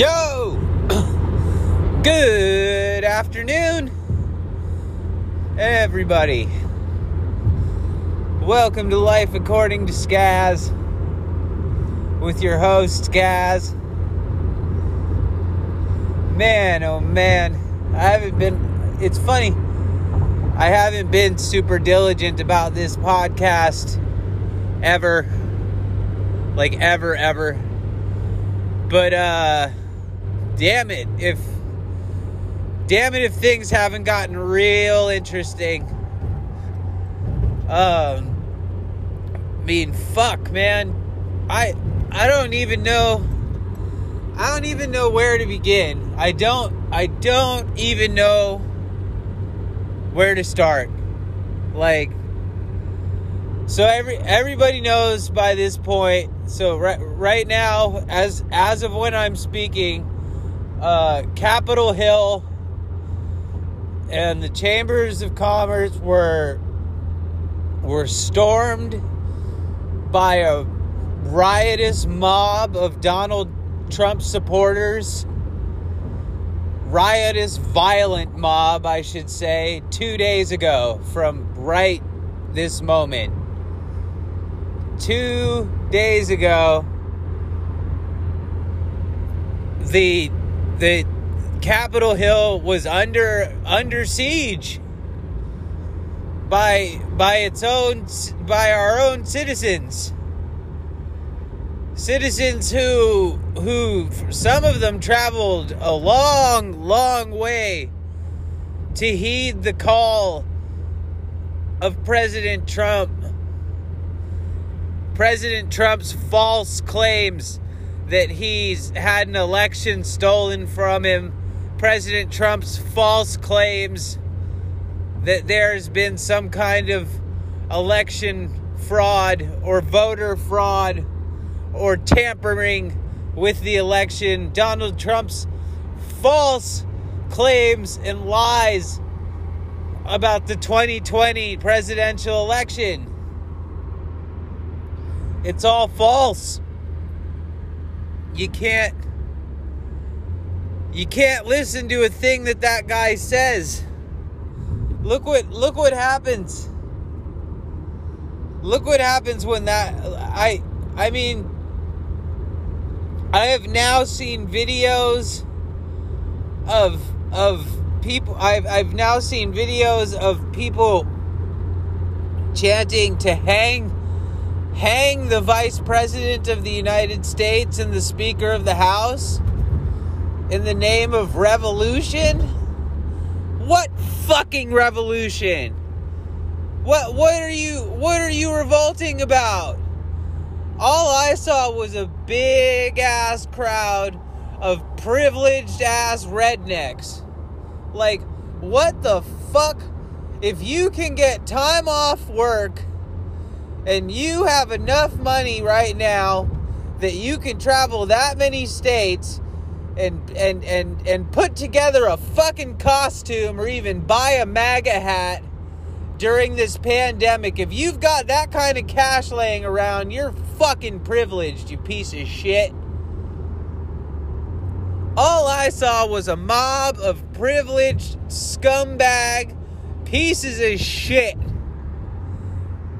Yo! Good afternoon, everybody. Welcome to Life According to Skaz with your host, Skaz. Man, oh man, I haven't been, it's funny, I haven't been super diligent about this podcast ever. Like, ever, ever. But, uh, damn it, if damn it if things haven't gotten real interesting. Um I mean, fuck, man. I I don't even know I don't even know where to begin. I don't I don't even know where to start. Like so every everybody knows by this point. So right right now as as of when I'm speaking, uh, Capitol Hill and the chambers of commerce were were stormed by a riotous mob of Donald Trump supporters. Riotous, violent mob, I should say, two days ago from right this moment. Two days ago, the the Capitol Hill was under under siege by by its own by our own citizens. Citizens who who some of them traveled a long long way to heed the call of President Trump. President Trump's false claims that he's had an election stolen from him, President Trump's false claims that there's been some kind of election fraud or voter fraud or tampering with the election, Donald Trump's false claims and lies about the 2020 presidential election. It's all false you can't you can't listen to a thing that that guy says. Look what look what happens. Look what happens when that i i mean i have now seen videos of of people i've i've now seen videos of people chanting to hang hang the Vice President of the United States and the Speaker of the House in the name of revolution? What fucking revolution? What what are you what are you revolting about? All I saw was a big ass crowd of privileged ass rednecks. Like what the fuck? If you can get time off work and you have enough money right now that you can travel that many states and and and and put together a fucking costume or even buy a MAGA hat during this pandemic, if you've got that kind of cash laying around, you're fucking privileged, you piece of shit. All I saw was a mob of privileged scumbag pieces of shit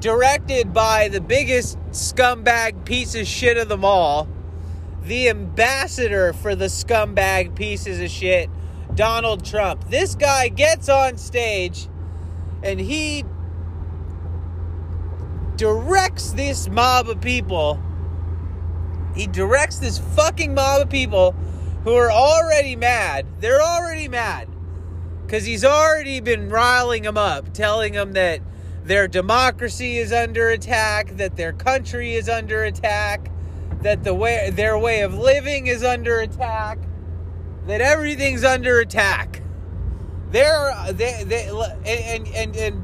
directed by the biggest scumbag piece of shit of them all, the ambassador for the scumbag pieces of shit, Donald Trump. This guy gets on stage and he directs this mob of people. He directs this fucking mob of people who are already mad. They're already mad because he's already been riling them up, telling them that their democracy is under attack, that their country is under attack, that the way their way of living is under attack, that everything's under attack. They're they, they and and and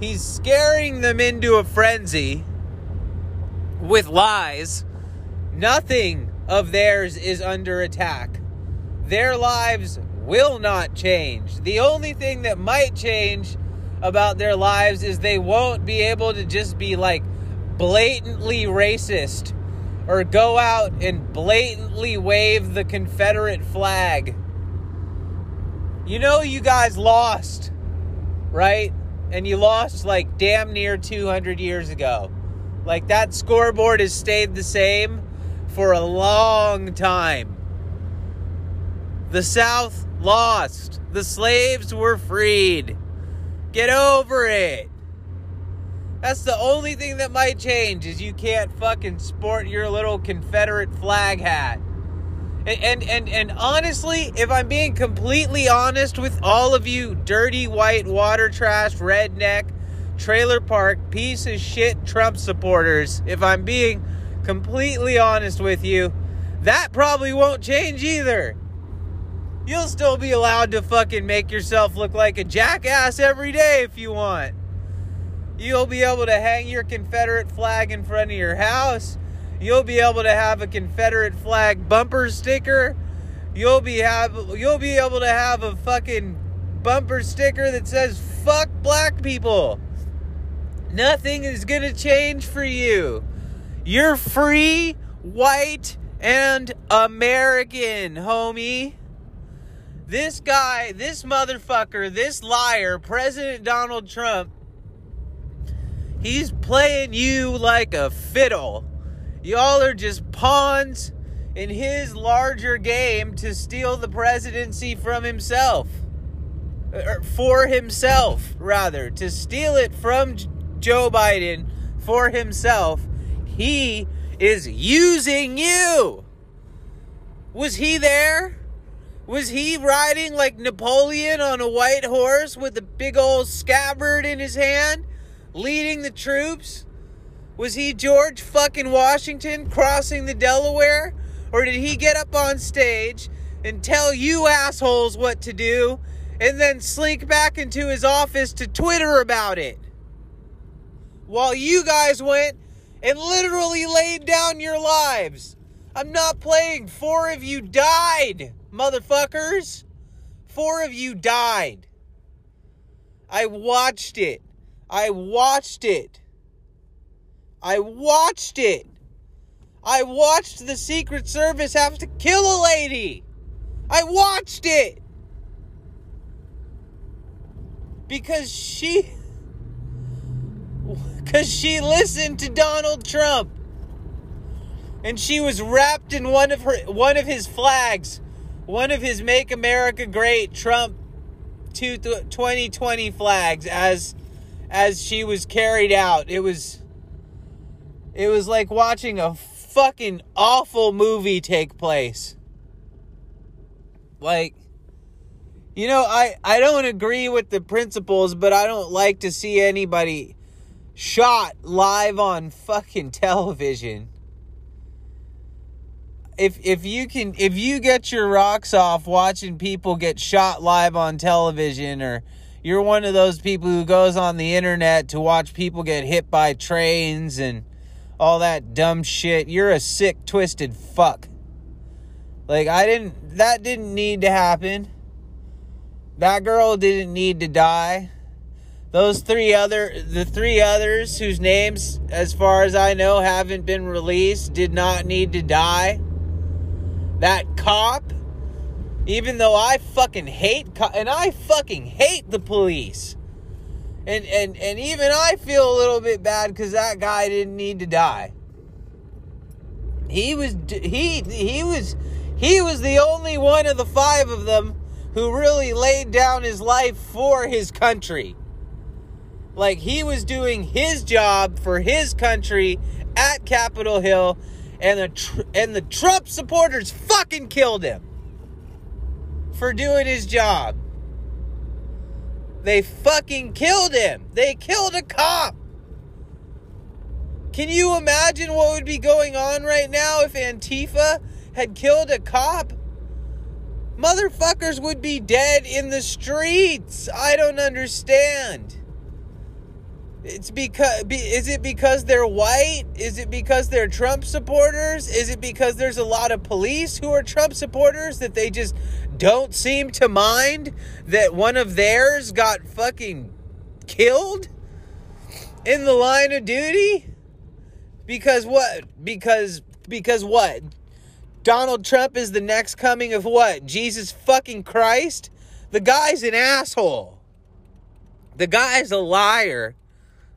he's scaring them into a frenzy with lies. Nothing of theirs is under attack. Their lives will not change. The only thing that might change about their lives is they won't be able to just be like blatantly racist or go out and blatantly wave the Confederate flag. You know, you guys lost, right? And you lost like damn near 200 years ago. Like that scoreboard has stayed the same for a long time. The South lost. The slaves were freed. Get over it. That's the only thing that might change is you can't fucking sport your little Confederate flag hat. And, and and and honestly, if I'm being completely honest with all of you dirty white water trash redneck trailer park piece of shit Trump supporters, if I'm being completely honest with you, that probably won't change either. You'll still be allowed to fucking make yourself look like a jackass every day if you want. You'll be able to hang your Confederate flag in front of your house. You'll be able to have a Confederate flag bumper sticker. You'll be have you'll be able to have a fucking bumper sticker that says fuck black people. Nothing is going to change for you. You're free, white, and American, homie. This guy, this motherfucker, this liar, President Donald Trump, He's playing you like a fiddle. Y'all are just pawns in his larger game to steal the presidency from himself. Or for himself, rather. To steal it from Joe Biden for himself. He is using you. Was he there? Was he riding like Napoleon on a white horse with a big old scabbard in his hand? leading the troops? Was he George fucking Washington crossing the Delaware? Or did he get up on stage and tell you assholes what to do and then slink back into his office to Twitter about it? While you guys went and literally laid down your lives. I'm not playing. Four of you died, motherfuckers. Four of you died. I watched it. I watched it. I watched it. I watched the Secret Service have to kill a lady. I watched it. Because she cuz she listened to Donald Trump. And she was wrapped in one of her one of his flags, one of his Make America Great Trump 2020 flags as as she was carried out. It was it was like watching a fucking awful movie take place. Like you know, I I don't agree with the principles, but I don't like to see anybody shot live on fucking television. If if you can if you get your rocks off watching people get shot live on television or you're one of those people who goes on the internet to watch people get hit by trains and all that dumb shit. You're a sick, twisted fuck. Like, I didn't, that didn't need to happen. That girl didn't need to die. Those three other, the three others whose names, as far as I know, haven't been released, did not need to die. That cop even though I fucking hate co- and I fucking hate the police. And and and even I feel a little bit bad cuz that guy didn't need to die. He was he he was he was the only one of the five of them who really laid down his life for his country. Like he was doing his job for his country at Capitol Hill and the and the Trump supporters fucking killed him for doing his job. They fucking killed him. They killed a cop. Can you imagine what would be going on right now if Antifa had killed a cop? Motherfuckers would be dead in the streets. I don't understand. It's because is it because they're white? Is it because they're Trump supporters? Is it because there's a lot of police who are Trump supporters that they just don't seem to mind that one of theirs got fucking killed in the line of duty? Because what? Because because what? Donald Trump is the next coming of what? Jesus fucking Christ? The guy's an asshole. The guy's a liar.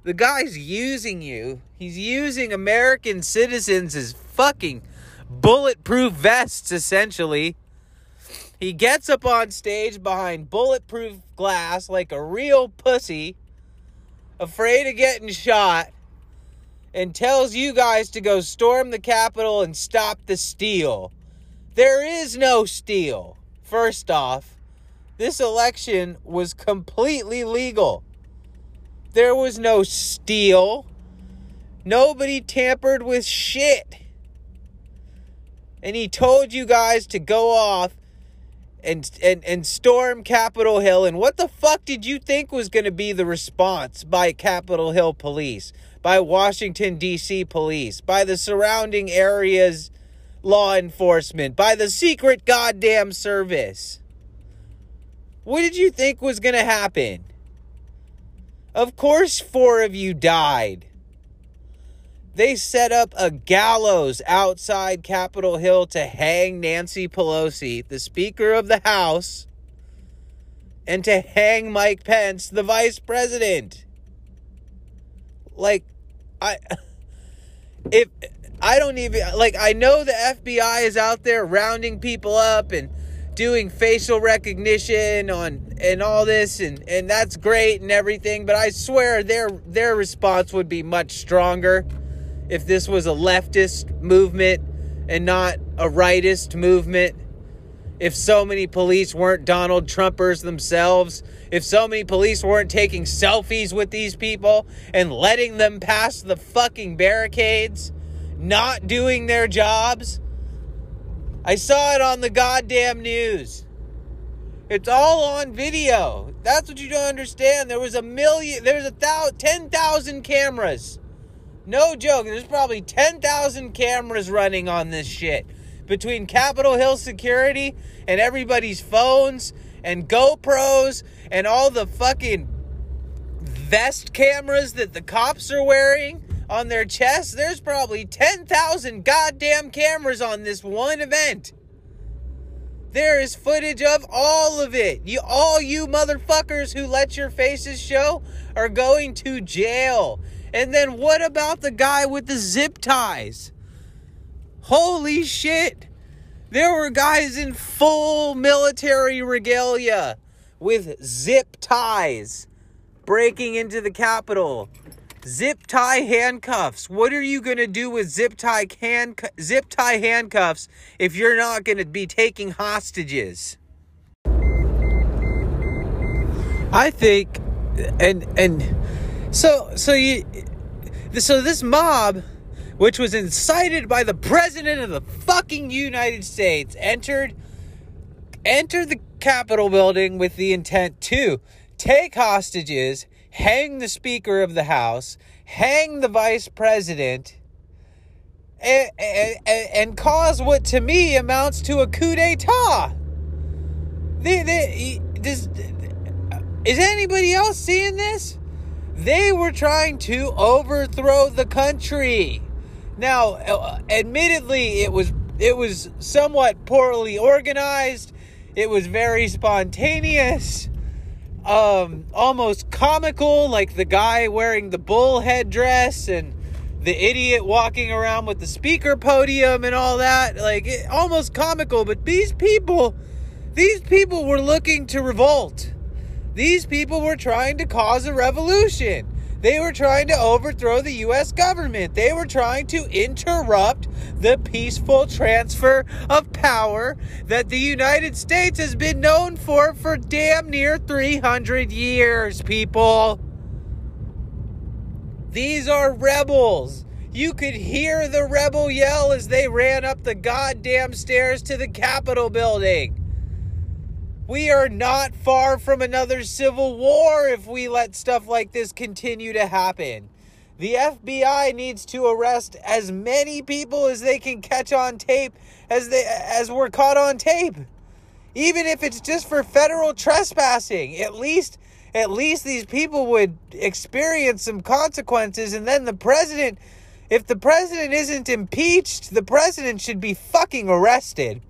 The guy's using you. He's using American citizens as fucking bulletproof vests, essentially. He gets up on stage behind bulletproof glass like a real pussy, afraid of getting shot, and tells you guys to go storm the Capitol and stop the steal. There is no steal. First off, this election was completely legal. There was no steal. Nobody tampered with shit. And he told you guys to go off and and and storm Capitol Hill. And what the fuck did you think was going to be the response by Capitol Hill police, by Washington D.C. police, by the surrounding areas law enforcement, by the secret goddamn service? What did you think was going to happen? Of course, four of you died. They set up a gallows outside Capitol Hill to hang Nancy Pelosi, the Speaker of the House, and to hang Mike Pence, the Vice President. Like, I. If. I don't even. Like, I know the FBI is out there rounding people up and doing facial recognition on and all this and and that's great and everything but i swear their their response would be much stronger if this was a leftist movement and not a rightist movement. If so many police weren't donald trumpers themselves if so many police weren't taking selfies with these people and letting them pass the fucking barricades not doing their jobs I saw it on the goddamn news. It's all on video. That's what you don't understand. There was a million, there's a thousand, 10,000 cameras. No joke. There's probably 10,000 cameras running on this shit. Between Capitol Hill security and everybody's phones and GoPros and all the fucking vest cameras that the cops are wearing on their chest, there's probably 10,000 goddamn cameras on this one event. There is footage of all of it. You all you motherfuckers who let your faces show are going to jail. And then what about the guy with the zip ties? Holy shit. There were guys in full military regalia with zip ties breaking into the Capitol. Zip tie handcuffs. What are you going to do with zip tie hand, zip tie handcuffs if you're not going to be taking hostages? I think and and so so you so this mob which was incited by the president of the fucking United States entered entered the Capitol building with the intent to take hostages hang the Speaker of the House, hang the Vice President, and, and, and cause what to me amounts to a coup d'etat. They, they, does, is anybody else seeing this? They were trying to overthrow the country. Now, uh, admittedly, it was it was somewhat poorly organized. It was very spontaneous um, almost comical, like the guy wearing the bull headdress and the idiot walking around with the speaker podium and all that. Like, it, almost comical, but these people, these people were looking to revolt. These people were trying to cause a revolution. They were trying to overthrow the U.S. government. They were trying to interrupt the peaceful transfer of power that the United States has been known for for damn near 300 years, people. These are rebels. You could hear the rebel yell as they ran up the goddamn stairs to the Capitol building. We are not far from another civil war if we let stuff like this continue to happen. The FBI needs to arrest as many people as they can catch on tape as they as were caught on tape. Even if it's just for federal trespassing, at least at least these people would experience some consequences and then the president If the president isn't impeached, the president should be fucking arrested.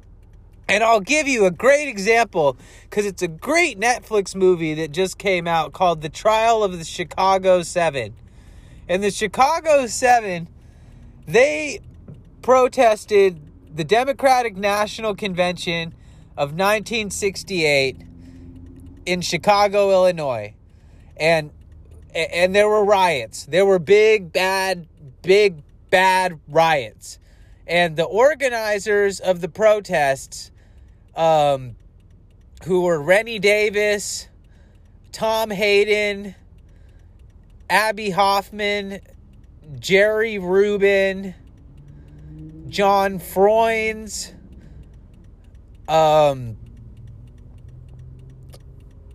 And I'll give you a great example because it's a great Netflix movie that just came out called The Trial of the Chicago Seven. And the Chicago Seven, they protested the Democratic National Convention of 1968 in Chicago, Illinois. And and there were riots. There were big bad big bad riots. And the organizers of the protests um who were Rennie Davis, Tom Hayden, Abbie Hoffman, Jerry Rubin, John Froines, um,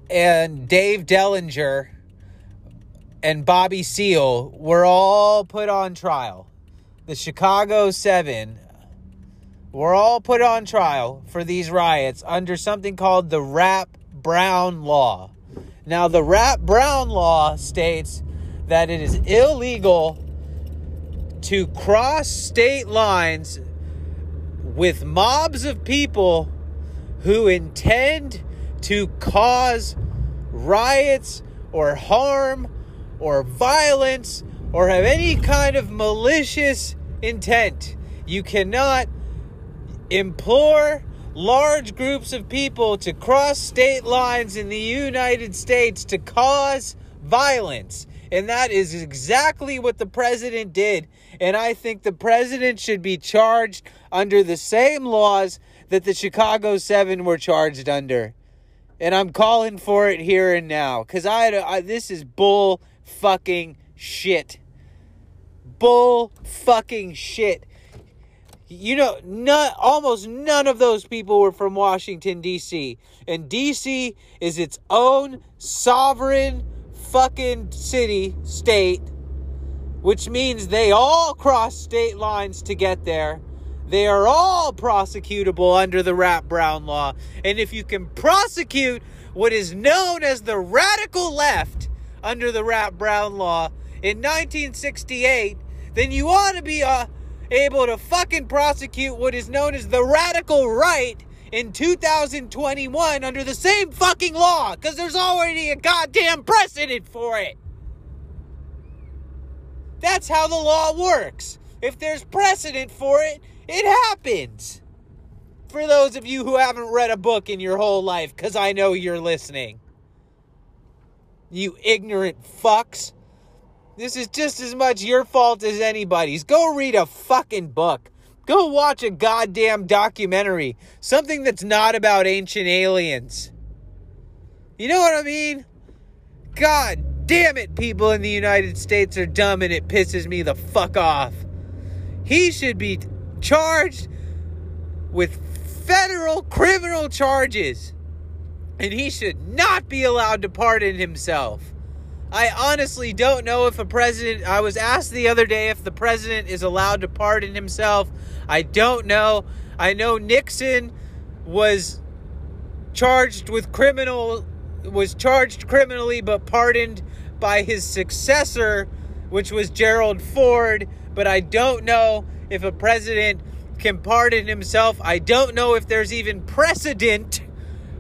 and Dave Dellinger and Bobby Seale were all put on trial. The Chicago Seven were all put on trial for these riots under something called the Rap Brown Law. Now, the Rap Brown Law states that it is illegal to cross state lines with mobs of people who intend to cause riots or harm or violence or have any kind of malicious intent. You cannot implore large groups of people to cross state lines in the United States to cause violence. And that is exactly what the president did. And I think the president should be charged under the same laws that the Chicago Seven were charged under. And I'm calling for it here and now because I, I this is bull fucking shit. Bull fucking shit. You know, none, almost none of those people were from Washington, D.C. And D.C. is its own sovereign fucking city, state, which means they all cross state lines to get there. They are all prosecutable under the Rap Brown law. And if you can prosecute what is known as the radical left under the Rap Brown law in 1968, then you ought to be uh, able to fucking prosecute what is known as the radical right in 2021 under the same fucking law because there's already a goddamn precedent for it. That's how the law works. If there's precedent for it, it happens. For those of you who haven't read a book in your whole life, because I know you're listening. You ignorant fucks. This is just as much your fault as anybody's. Go read a fucking book. Go watch a goddamn documentary. Something that's not about ancient aliens. You know what I mean? God damn it, people in the United States are dumb and it pisses me the fuck off. He should be charged with federal criminal charges. And he should not be allowed to pardon himself. I honestly don't know if a president. I was asked the other day if the president is allowed to pardon himself. I don't know. I know Nixon was charged with criminal was charged criminally but pardoned by his successor which was Gerald Ford but I don't know if a president can pardon himself. I don't know if there's even precedent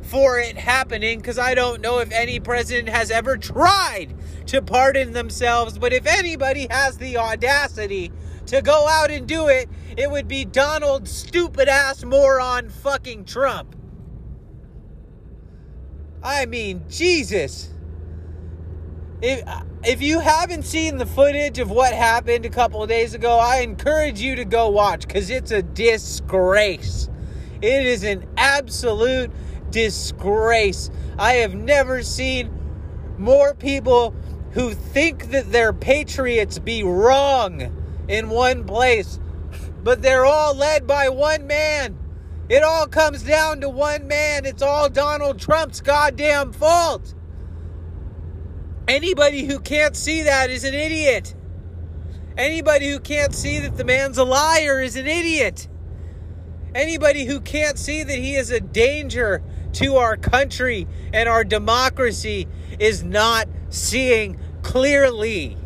for it happening because I don't know if any president has ever tried to pardon themselves. But if anybody has the audacity to go out and do it, it would be Donald stupid ass moron fucking Trump. I mean, Jesus. If if you haven't seen the footage of what happened a couple days ago, I encourage you to go watch cuz it's a disgrace. It is an absolute disgrace. I have never seen more people who think that they're patriots be wrong in one place, but they're all led by one man. It all comes down to one man. It's all Donald Trump's goddamn fault. Anybody who can't see that is an idiot. Anybody who can't see that the man's a liar is an idiot. Anybody who can't see that he is a danger to our country and our democracy is not seeing clearly.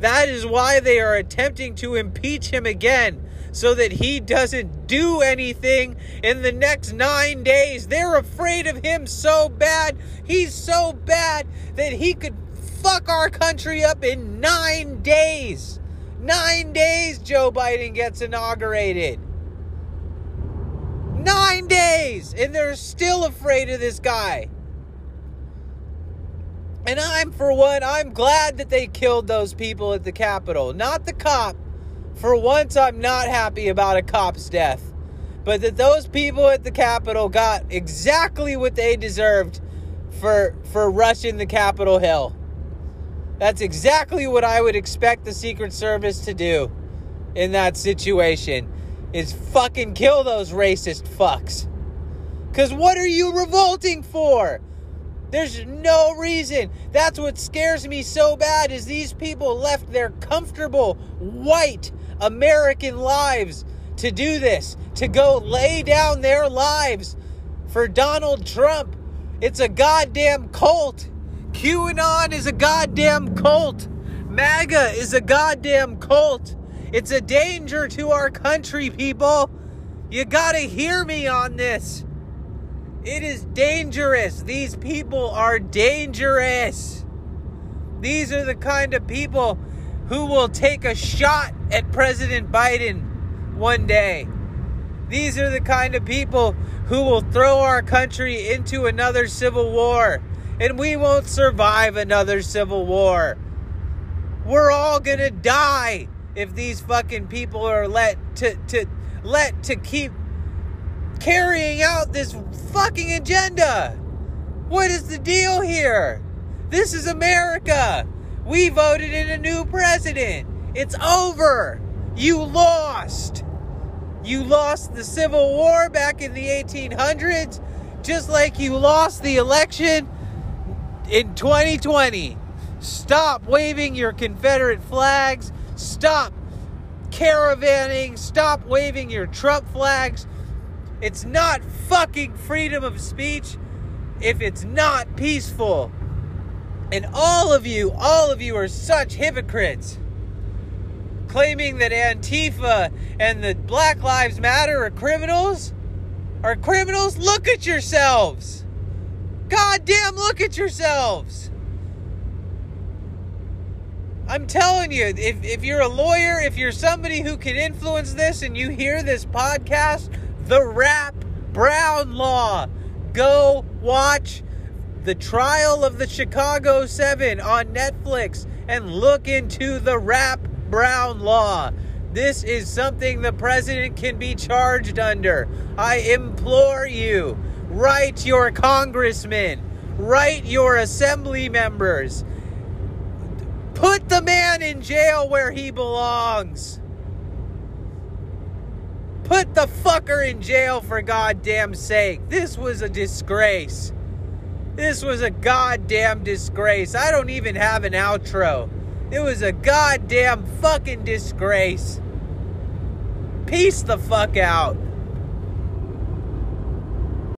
That is why they are attempting to impeach him again so that he doesn't do anything in the next nine days. They're afraid of him so bad. He's so bad that he could fuck our country up in nine days. Nine days, Joe Biden gets inaugurated. Nine days, and they're still afraid of this guy. And I'm, for one, I'm glad that they killed those people at the Capitol. Not the cop. For once, I'm not happy about a cop's death. But that those people at the Capitol got exactly what they deserved for, for rushing the Capitol Hill. That's exactly what I would expect the Secret Service to do in that situation is fucking kill those racist fucks. Cuz what are you revolting for? There's no reason. That's what scares me so bad is these people left their comfortable white American lives to do this, to go lay down their lives for Donald Trump. It's a goddamn cult. QAnon is a goddamn cult. MAGA is a goddamn cult. It's a danger to our country, people. You gotta hear me on this. It is dangerous. These people are dangerous. These are the kind of people who will take a shot at President Biden one day. These are the kind of people who will throw our country into another civil war. And we won't survive another civil war. We're all gonna die if these fucking people are let to, to let to keep carrying out this fucking agenda. What is the deal here? This is America. We voted in a new president. It's over. You lost. You lost the Civil War back in the 1800s, just like you lost the election in 2020. Stop waving your Confederate flags. Stop caravanning. Stop waving your Trump flags. It's not fucking freedom of speech if it's not peaceful. And all of you, all of you are such hypocrites. Claiming that Antifa and the Black Lives Matter are criminals? Are criminals? Look at yourselves. Goddamn, look at yourselves. I'm telling you, if, if you're a lawyer, if you're somebody who can influence this and you hear this podcast, the Rap Brown Law. Go watch the trial of the Chicago Seven on Netflix and look into the Rap Brown Law. This is something the president can be charged under. I implore you, write your congressmen, write your assembly members. Put the man in jail where he belongs. Put the fucker in jail for goddamn sake. This was a disgrace. This was a goddamn disgrace. I don't even have an outro. It was a goddamn fucking disgrace. Peace the fuck out.